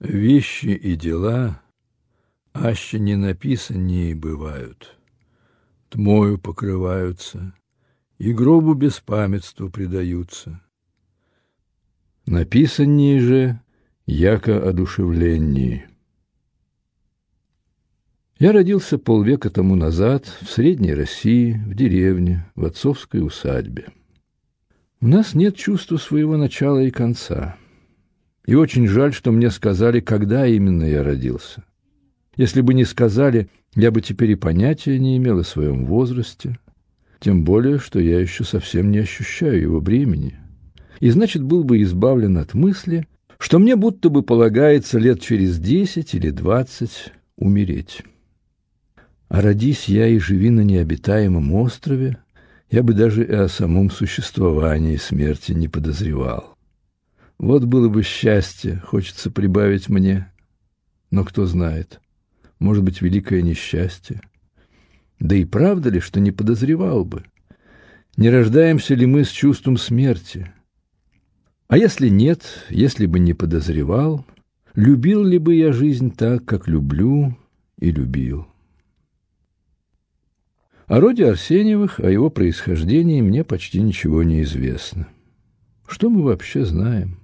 Вещи и дела аще не написаннее бывают, Тмою покрываются и гробу беспамятству предаются. Написаннее же, яко одушевленнее. Я родился полвека тому назад в Средней России, в деревне, в отцовской усадьбе. У нас нет чувства своего начала и конца. И очень жаль, что мне сказали, когда именно я родился. Если бы не сказали, я бы теперь и понятия не имел о своем возрасте, тем более, что я еще совсем не ощущаю его бремени. И значит, был бы избавлен от мысли, что мне будто бы полагается лет через десять или двадцать умереть. А родись я и живи на необитаемом острове, я бы даже и о самом существовании смерти не подозревал. Вот было бы счастье, хочется прибавить мне. Но кто знает, может быть, великое несчастье. Да и правда ли, что не подозревал бы? Не рождаемся ли мы с чувством смерти? А если нет, если бы не подозревал, любил ли бы я жизнь так, как люблю и любил? О роде Арсеньевых, о его происхождении мне почти ничего не известно. Что мы вообще знаем?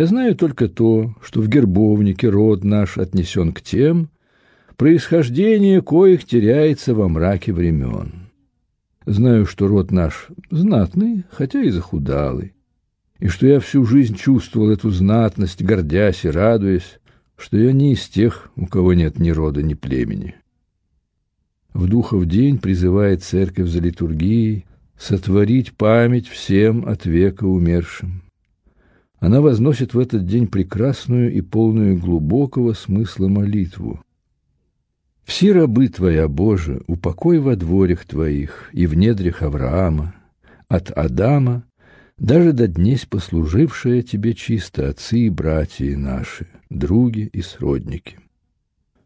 Я знаю только то, что в гербовнике род наш отнесен к тем, происхождение коих теряется во мраке времен. Знаю, что род наш знатный, хотя и захудалый, и что я всю жизнь чувствовал эту знатность, гордясь и радуясь, что я не из тех, у кого нет ни рода, ни племени. В духов день призывает церковь за литургией сотворить память всем от века умершим. Она возносит в этот день прекрасную и полную глубокого смысла молитву. «Все рабы Твоя, Боже, упокой во дворях Твоих и в недрях Авраама, от Адама, даже до днесь послужившие Тебе чисто отцы и братья наши, други и сродники».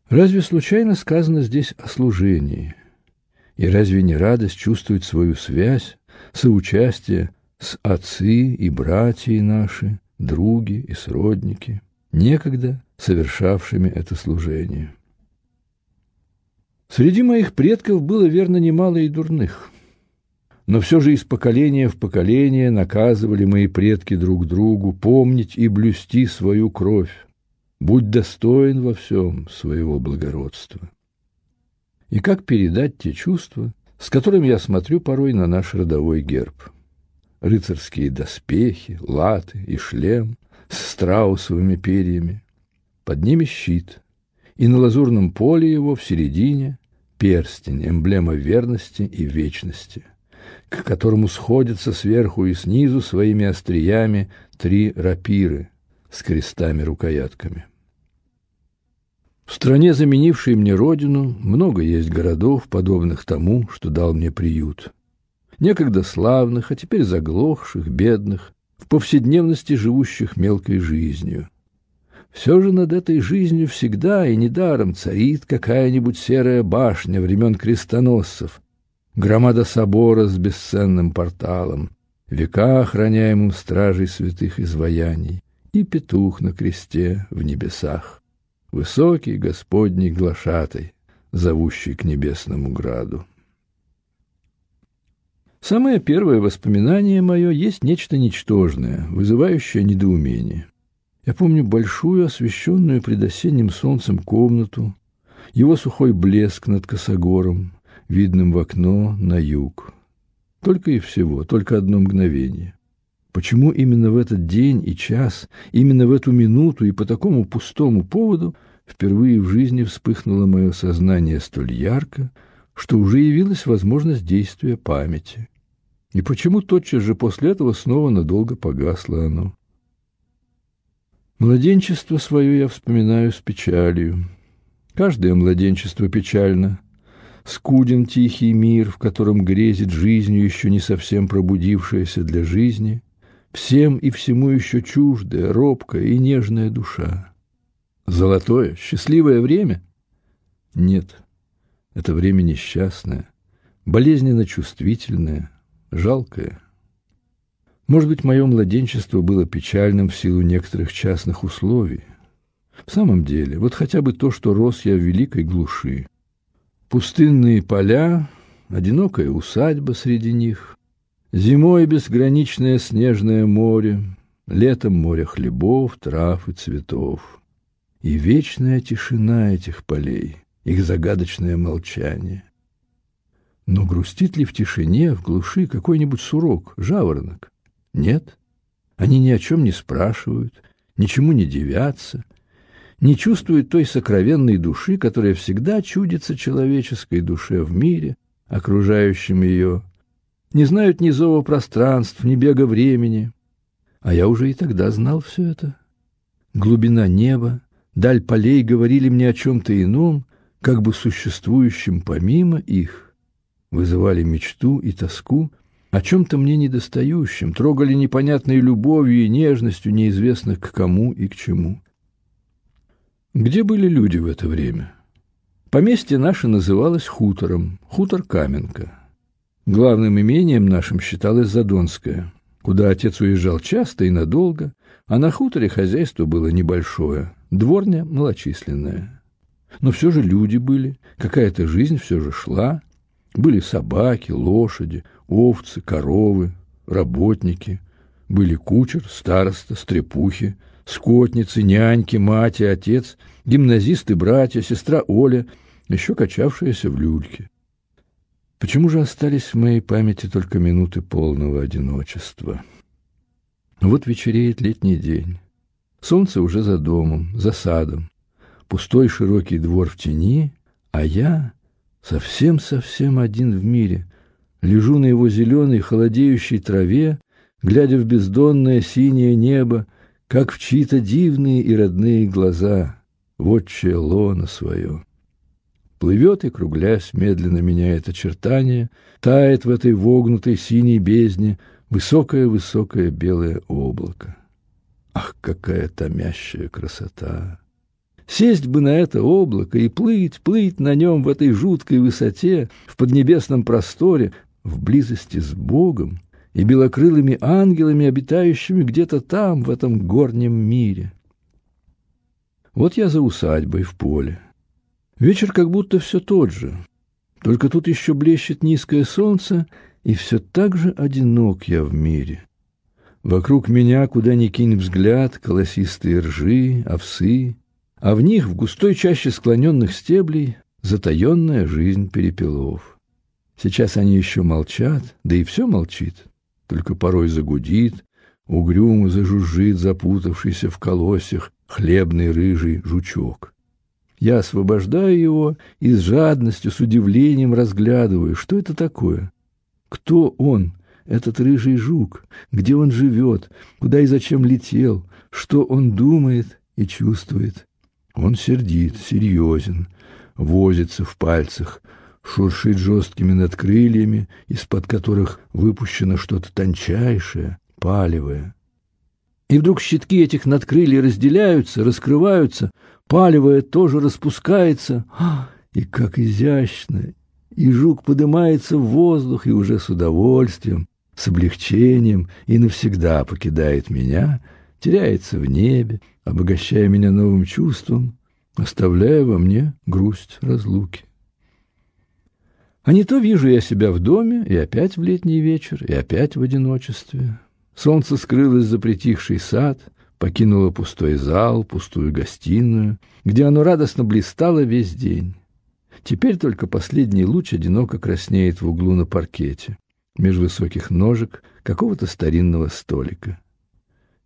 Разве случайно сказано здесь о служении? И разве не радость чувствовать свою связь, соучастие с отцы и братья наши, други и сродники, некогда совершавшими это служение? Среди моих предков было верно немало и дурных, но все же из поколения в поколение наказывали мои предки друг другу помнить и блюсти свою кровь, будь достоин во всем своего благородства. И как передать те чувства, с которыми я смотрю порой на наш родовой герб? Рыцарские доспехи, латы и шлем с страусовыми перьями. Под ними щит, и на лазурном поле его в середине перстень, эмблема верности и вечности, к которому сходятся сверху и снизу своими остриями три рапиры с крестами-рукоятками. В стране, заменившей мне родину, много есть городов, подобных тому, что дал мне приют. Некогда славных, а теперь заглохших, бедных, в повседневности живущих мелкой жизнью. Все же над этой жизнью всегда и недаром царит какая-нибудь серая башня времен крестоносцев, громада собора с бесценным порталом, века охраняемым стражей святых изваяний и петух на кресте в небесах высокий Господний глашатай, зовущий к небесному граду. Самое первое воспоминание мое есть нечто ничтожное, вызывающее недоумение. Я помню большую, освещенную предосенним солнцем комнату, его сухой блеск над косогором, видным в окно на юг. Только и всего, только одно мгновение. Почему именно в этот день и час, именно в эту минуту и по такому пустому поводу впервые в жизни вспыхнуло мое сознание столь ярко, что уже явилась возможность действия памяти. И почему тотчас же после этого снова надолго погасло оно? Младенчество свое я вспоминаю с печалью. Каждое младенчество печально. Скуден тихий мир, в котором грезит жизнью еще не совсем пробудившаяся для жизни — всем и всему еще чуждая, робкая и нежная душа. Золотое, счастливое время? Нет, это время несчастное, болезненно чувствительное, жалкое. Может быть, мое младенчество было печальным в силу некоторых частных условий. В самом деле, вот хотя бы то, что рос я в великой глуши. Пустынные поля, одинокая усадьба среди них, зимой безграничное снежное море, летом море хлебов, трав и цветов. И вечная тишина этих полей, их загадочное молчание. Но грустит ли в тишине, в глуши какой-нибудь сурок, жаворонок? Нет. Они ни о чем не спрашивают, ничему не девятся, не чувствуют той сокровенной души, которая всегда чудится человеческой душе в мире, окружающем ее, не знают ни зова пространств, ни бега времени. А я уже и тогда знал все это. Глубина неба, даль полей говорили мне о чем-то ином, как бы существующем помимо их, вызывали мечту и тоску — о чем-то мне недостающем, трогали непонятной любовью и нежностью, неизвестных к кому и к чему. Где были люди в это время? Поместье наше называлось хутором, хутор Каменка. Главным имением нашим считалось Задонское, куда отец уезжал часто и надолго, а на хуторе хозяйство было небольшое, дворня малочисленная. Но все же люди были, какая-то жизнь все же шла, были собаки, лошади, овцы, коровы, работники, были кучер, староста, стрепухи, скотницы, няньки, мать и отец, гимназисты, братья, сестра Оля, еще качавшаяся в люльке. Почему же остались в моей памяти только минуты полного одиночества? Вот вечереет летний день. Солнце уже за домом, за садом. Пустой широкий двор в тени, а я совсем-совсем один в мире, Лежу на его зеленой, холодеющей траве, глядя в бездонное синее небо, как в чьи-то дивные и родные глаза, вот чье лоно свое. Плывет и, круглясь, медленно меняет очертания, тает в этой вогнутой синей бездне высокое-высокое белое облако. Ах, какая томящая красота! Сесть бы на это облако и плыть, плыть на нем в этой жуткой высоте, в поднебесном просторе, в близости с Богом и белокрылыми ангелами, обитающими где-то там, в этом горнем мире. Вот я за усадьбой в поле. Вечер как будто все тот же, только тут еще блещет низкое солнце, и все так же одинок я в мире. Вокруг меня, куда ни кинь взгляд, колосистые ржи, овсы, а в них, в густой чаще склоненных стеблей, затаенная жизнь перепелов. Сейчас они еще молчат, да и все молчит, только порой загудит, угрюмо зажужжит запутавшийся в колосях хлебный рыжий жучок. Я освобождаю его и с жадностью, с удивлением разглядываю, что это такое. Кто он, этот рыжий жук, где он живет, куда и зачем летел, что он думает и чувствует. Он сердит, серьезен, возится в пальцах, шуршит жесткими надкрыльями, из-под которых выпущено что-то тончайшее, палевое. И вдруг щитки этих надкрылий разделяются, раскрываются, палевое тоже распускается. А, и как изящно! И жук поднимается в воздух и уже с удовольствием, с облегчением и навсегда покидает меня, теряется в небе, обогащая меня новым чувством, оставляя во мне грусть разлуки. А не то вижу я себя в доме, и опять в летний вечер, и опять в одиночестве. Солнце скрылось за притихший сад, покинуло пустой зал, пустую гостиную, где оно радостно блистало весь день. Теперь только последний луч одиноко краснеет в углу на паркете, меж высоких ножек какого-то старинного столика.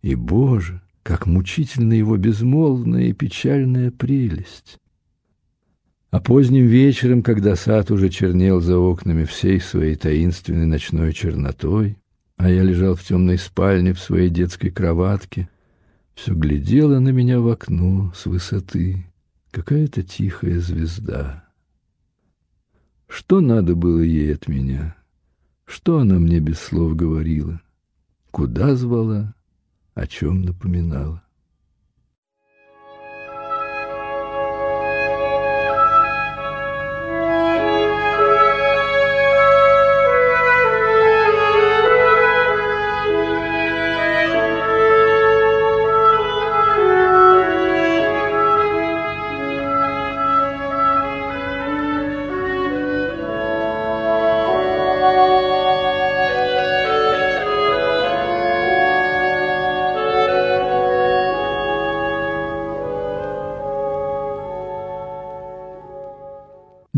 И, Боже, как мучительна его безмолвная и печальная прелесть! А поздним вечером, когда сад уже чернел за окнами всей своей таинственной ночной чернотой, а я лежал в темной спальне в своей детской кроватке, все глядела на меня в окно с высоты какая-то тихая звезда. Что надо было ей от меня? Что она мне без слов говорила? Куда звала? О чем напоминала?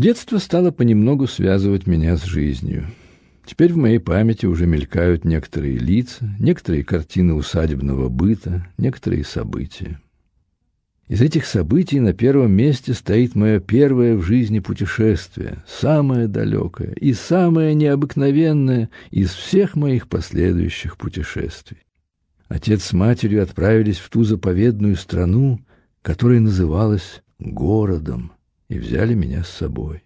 Детство стало понемногу связывать меня с жизнью. Теперь в моей памяти уже мелькают некоторые лица, некоторые картины усадебного быта, некоторые события. Из этих событий на первом месте стоит мое первое в жизни путешествие, самое далекое и самое необыкновенное из всех моих последующих путешествий. Отец с матерью отправились в ту заповедную страну, которая называлась городом, и взяли меня с собой.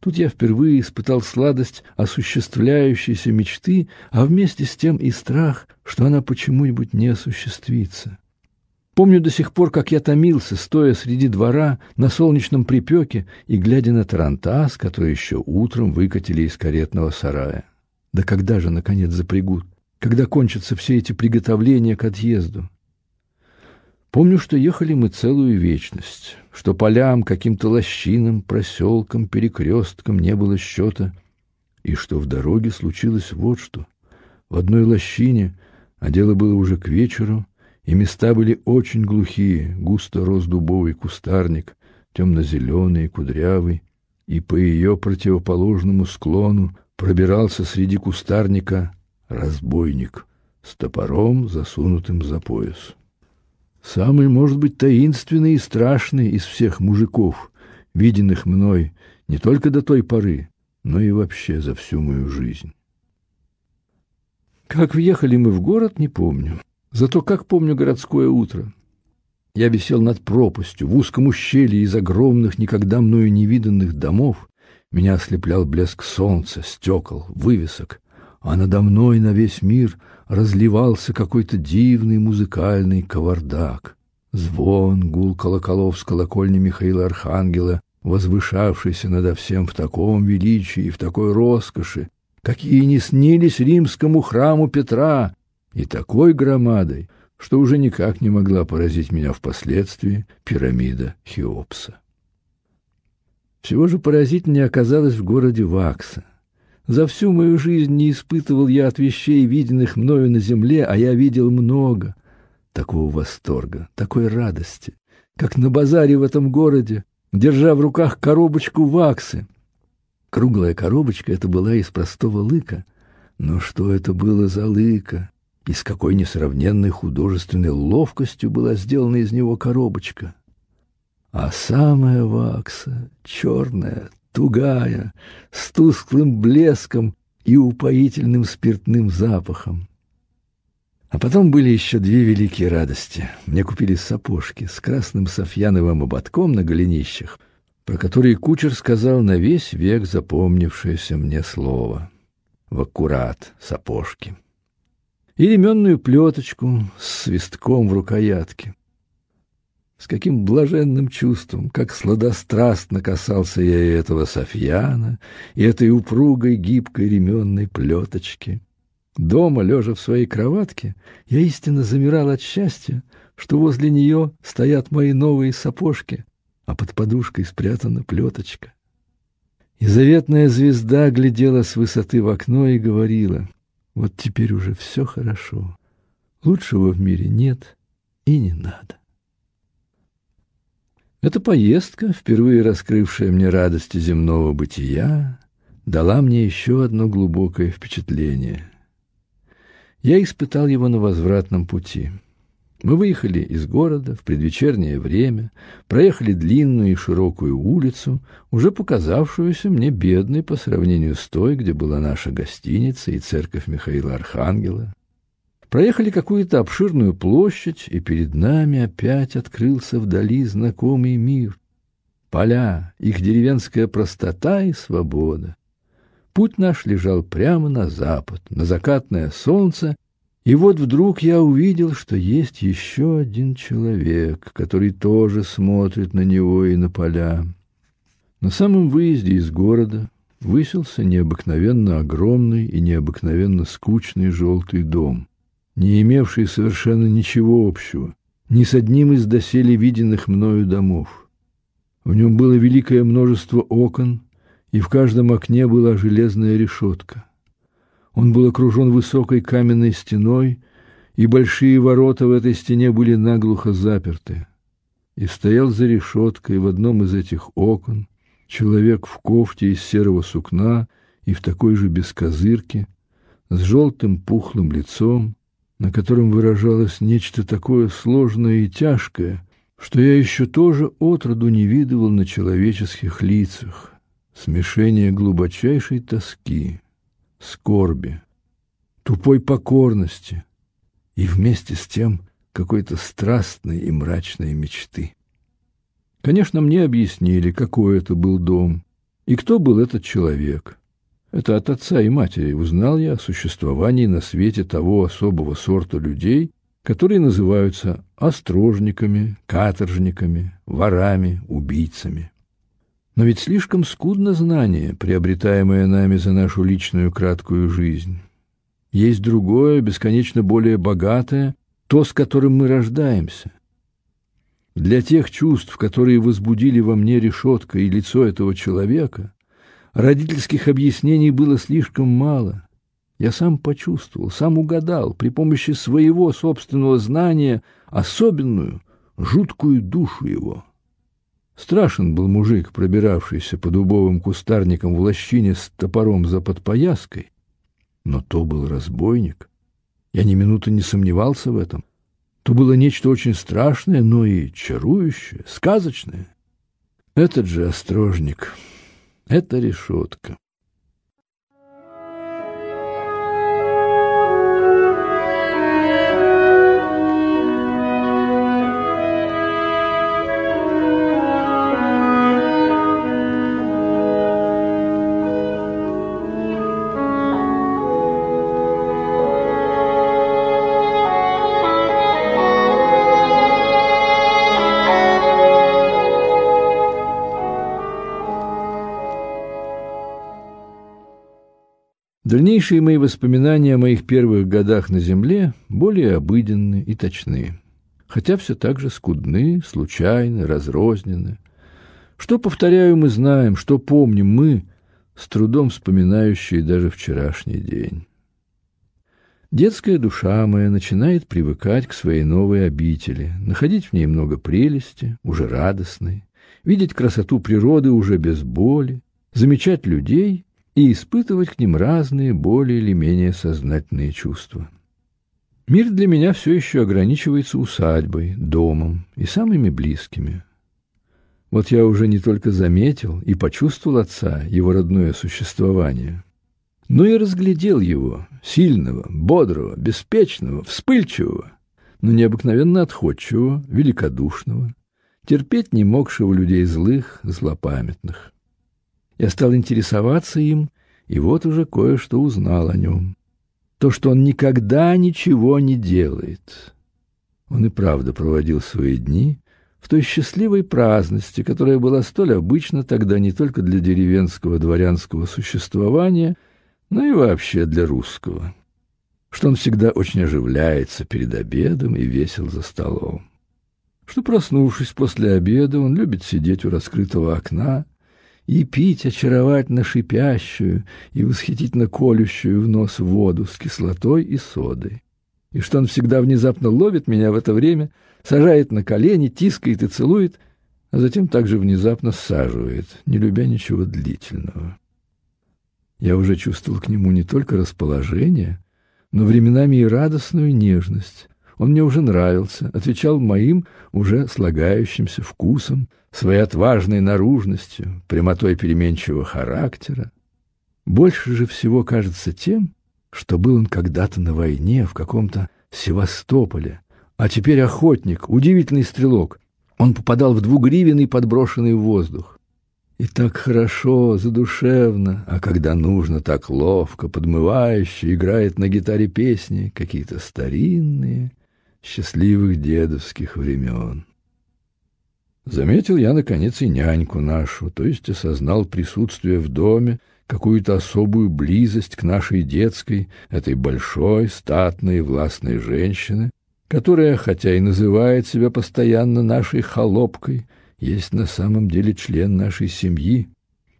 Тут я впервые испытал сладость осуществляющейся мечты, а вместе с тем и страх, что она почему-нибудь не осуществится. Помню до сих пор, как я томился, стоя среди двора на солнечном припеке и глядя на тарантас, который еще утром выкатили из каретного сарая. Да когда же, наконец, запрягут? Когда кончатся все эти приготовления к отъезду? Помню, что ехали мы целую вечность, что полям, каким-то лощинам, проселкам, перекресткам не было счета, и что в дороге случилось вот что. В одной лощине, а дело было уже к вечеру, и места были очень глухие, густо рос дубовый кустарник, темно-зеленый кудрявый, и по ее противоположному склону пробирался среди кустарника разбойник с топором, засунутым за пояс. Самый, может быть, таинственный и страшный из всех мужиков, виденных мной не только до той поры, но и вообще за всю мою жизнь. Как въехали мы в город, не помню. Зато как помню городское утро. Я висел над пропастью, в узком ущелье из огромных, никогда мною не виданных домов. Меня ослеплял блеск солнца, стекол, вывесок, а надо мной на весь мир разливался какой-то дивный музыкальный кавардак. Звон, гул колоколов с колокольни Михаила Архангела, возвышавшийся надо всем в таком величии и в такой роскоши, какие не снились римскому храму Петра, и такой громадой, что уже никак не могла поразить меня впоследствии пирамида Хеопса. Всего же поразительнее оказалось в городе Вакса. За всю мою жизнь не испытывал я от вещей, виденных мною на земле, а я видел много такого восторга, такой радости, как на базаре в этом городе, держа в руках коробочку ваксы. Круглая коробочка это была из простого лыка, но что это было за лыка? и с какой несравненной художественной ловкостью была сделана из него коробочка. А самая вакса, черная, тугая, с тусклым блеском и упоительным спиртным запахом. А потом были еще две великие радости. Мне купили сапожки с красным софьяновым ободком на голенищах, про которые кучер сказал на весь век запомнившееся мне слово. В аккурат сапожки и ременную плеточку с свистком в рукоятке. С каким блаженным чувством, как сладострастно касался я и этого Софьяна, и этой упругой гибкой ременной плеточки. Дома, лежа в своей кроватке, я истинно замирал от счастья, что возле нее стоят мои новые сапожки, а под подушкой спрятана плеточка. И заветная звезда глядела с высоты в окно и говорила, вот теперь уже все хорошо. Лучшего в мире нет и не надо. Эта поездка, впервые раскрывшая мне радости земного бытия, дала мне еще одно глубокое впечатление. Я испытал его на возвратном пути — мы выехали из города в предвечернее время, проехали длинную и широкую улицу, уже показавшуюся мне бедной по сравнению с той, где была наша гостиница и церковь Михаила Архангела. Проехали какую-то обширную площадь, и перед нами опять открылся вдали знакомый мир. Поля, их деревенская простота и свобода. Путь наш лежал прямо на запад, на закатное солнце и вот вдруг я увидел, что есть еще один человек, который тоже смотрит на него и на поля. На самом выезде из города высился необыкновенно огромный и необыкновенно скучный желтый дом, не имевший совершенно ничего общего ни с одним из доселе виденных мною домов. В нем было великое множество окон, и в каждом окне была железная решетка. Он был окружен высокой каменной стеной, и большие ворота в этой стене были наглухо заперты. И стоял за решеткой в одном из этих окон Человек в кофте из серого сукна и в такой же бескозырке, с желтым пухлым лицом, на котором выражалось нечто такое сложное и тяжкое, что я еще тоже отроду не видывал на человеческих лицах, смешение глубочайшей тоски, скорби, тупой покорности и вместе с тем какой-то страстной и мрачной мечты. Конечно, мне объяснили, какой это был дом и кто был этот человек. Это от отца и матери узнал я о существовании на свете того особого сорта людей, которые называются острожниками, каторжниками, ворами, убийцами. Но ведь слишком скудно знание, приобретаемое нами за нашу личную краткую жизнь. Есть другое, бесконечно более богатое, то, с которым мы рождаемся. Для тех чувств, которые возбудили во мне решетка и лицо этого человека, родительских объяснений было слишком мало. Я сам почувствовал, сам угадал при помощи своего собственного знания особенную, жуткую душу его. Страшен был мужик, пробиравшийся по дубовым кустарникам в лощине с топором за подпояской, но то был разбойник. Я ни минуты не сомневался в этом. То было нечто очень страшное, но и чарующее, сказочное. Этот же острожник, эта решетка. Дальнейшие мои воспоминания о моих первых годах на земле более обыденны и точны, хотя все так же скудны, случайны, разрознены. Что, повторяю, мы знаем, что помним мы, с трудом вспоминающие даже вчерашний день. Детская душа моя начинает привыкать к своей новой обители, находить в ней много прелести, уже радостной, видеть красоту природы уже без боли, замечать людей и испытывать к ним разные, более или менее сознательные чувства. Мир для меня все еще ограничивается усадьбой, домом и самыми близкими. Вот я уже не только заметил и почувствовал отца, его родное существование, но и разглядел его, сильного, бодрого, беспечного, вспыльчивого, но необыкновенно отходчивого, великодушного, терпеть не могшего людей злых, злопамятных. Я стал интересоваться им, и вот уже кое-что узнал о нем. То, что он никогда ничего не делает. Он и правда проводил свои дни в той счастливой праздности, которая была столь обычна тогда не только для деревенского дворянского существования, но и вообще для русского. Что он всегда очень оживляется перед обедом и весел за столом. Что, проснувшись после обеда, он любит сидеть у раскрытого окна, и пить очаровательно шипящую и восхитительно колющую в нос воду с кислотой и содой. И что он всегда внезапно ловит меня в это время, сажает на колени, тискает и целует, а затем также внезапно саживает, не любя ничего длительного. Я уже чувствовал к нему не только расположение, но временами и радостную нежность. Он мне уже нравился, отвечал моим уже слагающимся вкусом, своей отважной наружностью, прямотой переменчивого характера. Больше же всего кажется тем, что был он когда-то на войне в каком-то Севастополе, а теперь охотник, удивительный стрелок. Он попадал в двугривенный подброшенный в воздух. И так хорошо, задушевно, а когда нужно, так ловко, подмывающе играет на гитаре песни какие-то старинные, счастливых дедовских времен. Заметил я, наконец, и няньку нашу, то есть осознал присутствие в доме, какую-то особую близость к нашей детской, этой большой, статной, властной женщины, которая, хотя и называет себя постоянно нашей холопкой, есть на самом деле член нашей семьи,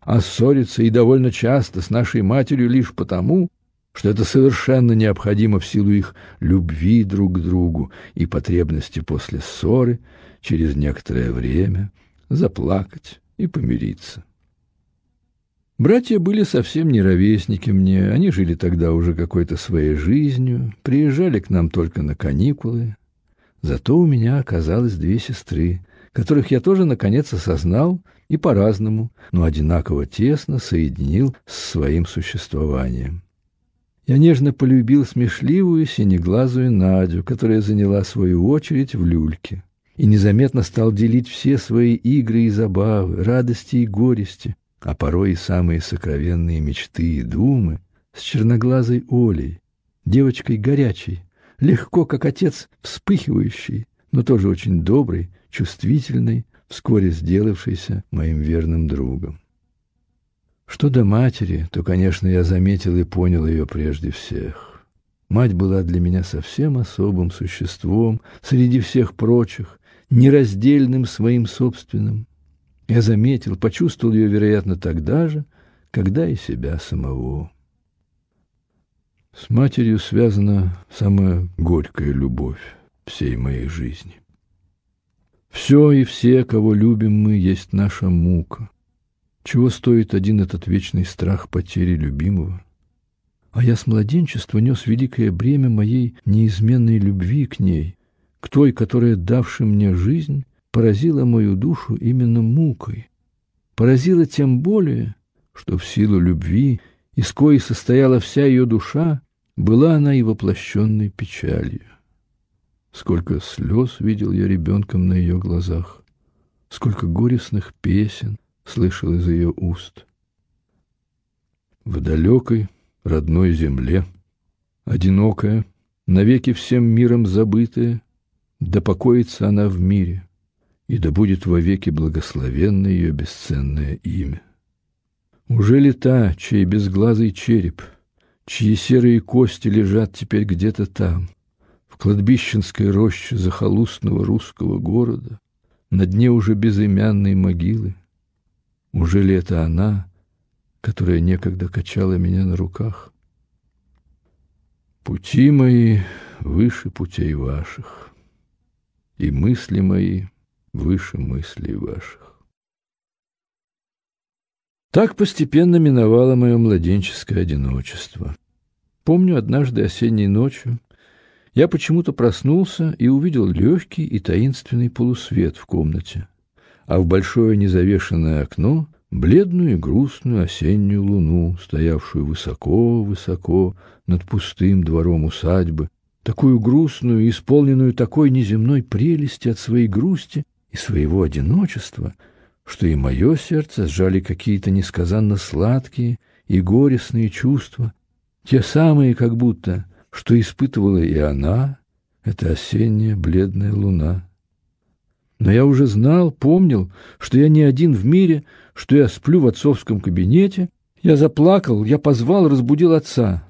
а ссорится и довольно часто с нашей матерью лишь потому, что это совершенно необходимо в силу их любви друг к другу и потребности после ссоры через некоторое время заплакать и помириться. Братья были совсем не ровесники мне, они жили тогда уже какой-то своей жизнью, приезжали к нам только на каникулы. Зато у меня оказалось две сестры, которых я тоже наконец осознал и по-разному, но одинаково тесно соединил с своим существованием. Я нежно полюбил смешливую синеглазую Надю, которая заняла свою очередь в люльке, и незаметно стал делить все свои игры и забавы, радости и горести, а порой и самые сокровенные мечты и думы с черноглазой Олей, девочкой горячей, легко, как отец, вспыхивающей, но тоже очень доброй, чувствительной, вскоре сделавшейся моим верным другом. Что до матери, то, конечно, я заметил и понял ее прежде всех. Мать была для меня совсем особым существом среди всех прочих, нераздельным своим собственным. Я заметил, почувствовал ее, вероятно, тогда же, когда и себя самого. С матерью связана самая горькая любовь всей моей жизни. Все и все, кого любим мы, есть наша мука. Чего стоит один этот вечный страх потери любимого? А я с младенчества нес великое бремя моей неизменной любви к ней, к той, которая, давши мне жизнь, поразила мою душу именно мукой. Поразила тем более, что в силу любви, из коей состояла вся ее душа, была она и воплощенной печалью. Сколько слез видел я ребенком на ее глазах, сколько горестных песен слышал из ее уст. В далекой родной земле, одинокая, навеки всем миром забытая, да покоится она в мире, и да будет вовеки благословенно ее бесценное имя. Уже ли та, чей безглазый череп, чьи серые кости лежат теперь где-то там, в кладбищенской роще захолустного русского города, на дне уже безымянной могилы? Уже ли это она, которая некогда качала меня на руках? Пути мои выше путей ваших, и мысли мои — выше мыслей ваших. Так постепенно миновало мое младенческое одиночество. Помню, однажды осенней ночью я почему-то проснулся и увидел легкий и таинственный полусвет в комнате, а в большое незавешенное окно бледную и грустную осеннюю луну, стоявшую высоко-высоко над пустым двором усадьбы, такую грустную, исполненную такой неземной прелести от своей грусти, и своего одиночества, что и мое сердце сжали какие-то несказанно сладкие и горестные чувства, те самые, как будто, что испытывала и она, эта осенняя бледная луна. Но я уже знал, помнил, что я не один в мире, что я сплю в отцовском кабинете. Я заплакал, я позвал, разбудил отца.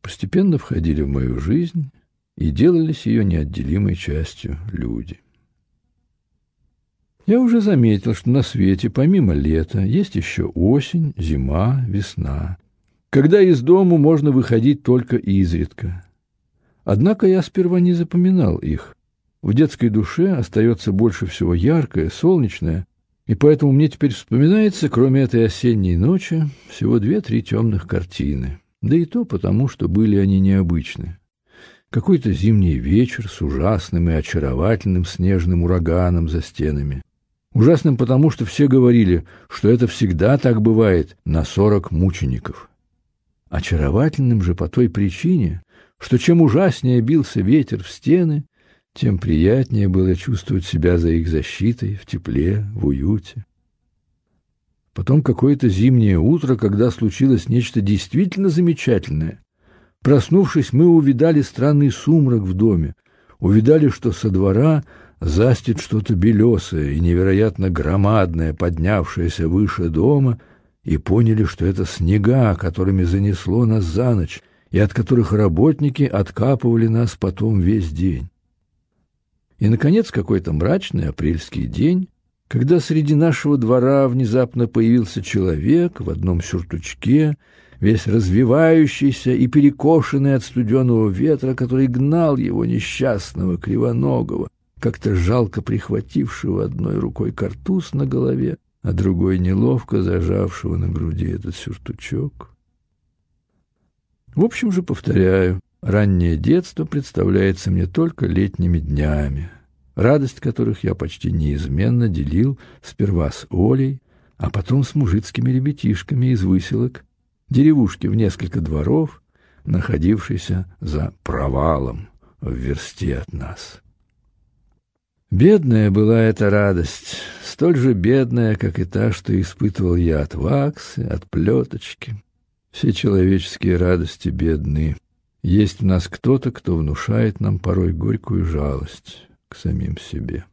Постепенно входили в мою жизнь и делались ее неотделимой частью люди. Я уже заметил, что на свете помимо лета есть еще осень, зима, весна, когда из дому можно выходить только изредка. Однако я сперва не запоминал их. В детской душе остается больше всего яркое, солнечное, и поэтому мне теперь вспоминается, кроме этой осенней ночи, всего две-три темных картины. Да и то потому, что были они необычны. Какой-то зимний вечер с ужасным и очаровательным снежным ураганом за стенами. Ужасным потому, что все говорили, что это всегда так бывает на сорок мучеников. Очаровательным же по той причине, что чем ужаснее бился ветер в стены, тем приятнее было чувствовать себя за их защитой, в тепле, в уюте. Потом какое-то зимнее утро, когда случилось нечто действительно замечательное. Проснувшись, мы увидали странный сумрак в доме, увидали, что со двора застит что-то белесое и невероятно громадное, поднявшееся выше дома, и поняли, что это снега, которыми занесло нас за ночь, и от которых работники откапывали нас потом весь день. И, наконец, какой-то мрачный апрельский день, когда среди нашего двора внезапно появился человек в одном сюртучке, весь развивающийся и перекошенный от студеного ветра, который гнал его несчастного, кривоногого, как-то жалко прихватившего одной рукой картуз на голове, а другой неловко зажавшего на груди этот сюртучок. В общем же, повторяю, раннее детство представляется мне только летними днями, радость которых я почти неизменно делил сперва с Олей, а потом с мужицкими ребятишками из выселок, деревушки в несколько дворов, находившейся за провалом в версте от нас. Бедная была эта радость, столь же бедная, как и та, что испытывал я от ваксы, от плеточки. Все человеческие радости бедны. Есть в нас кто-то, кто внушает нам порой горькую жалость к самим себе.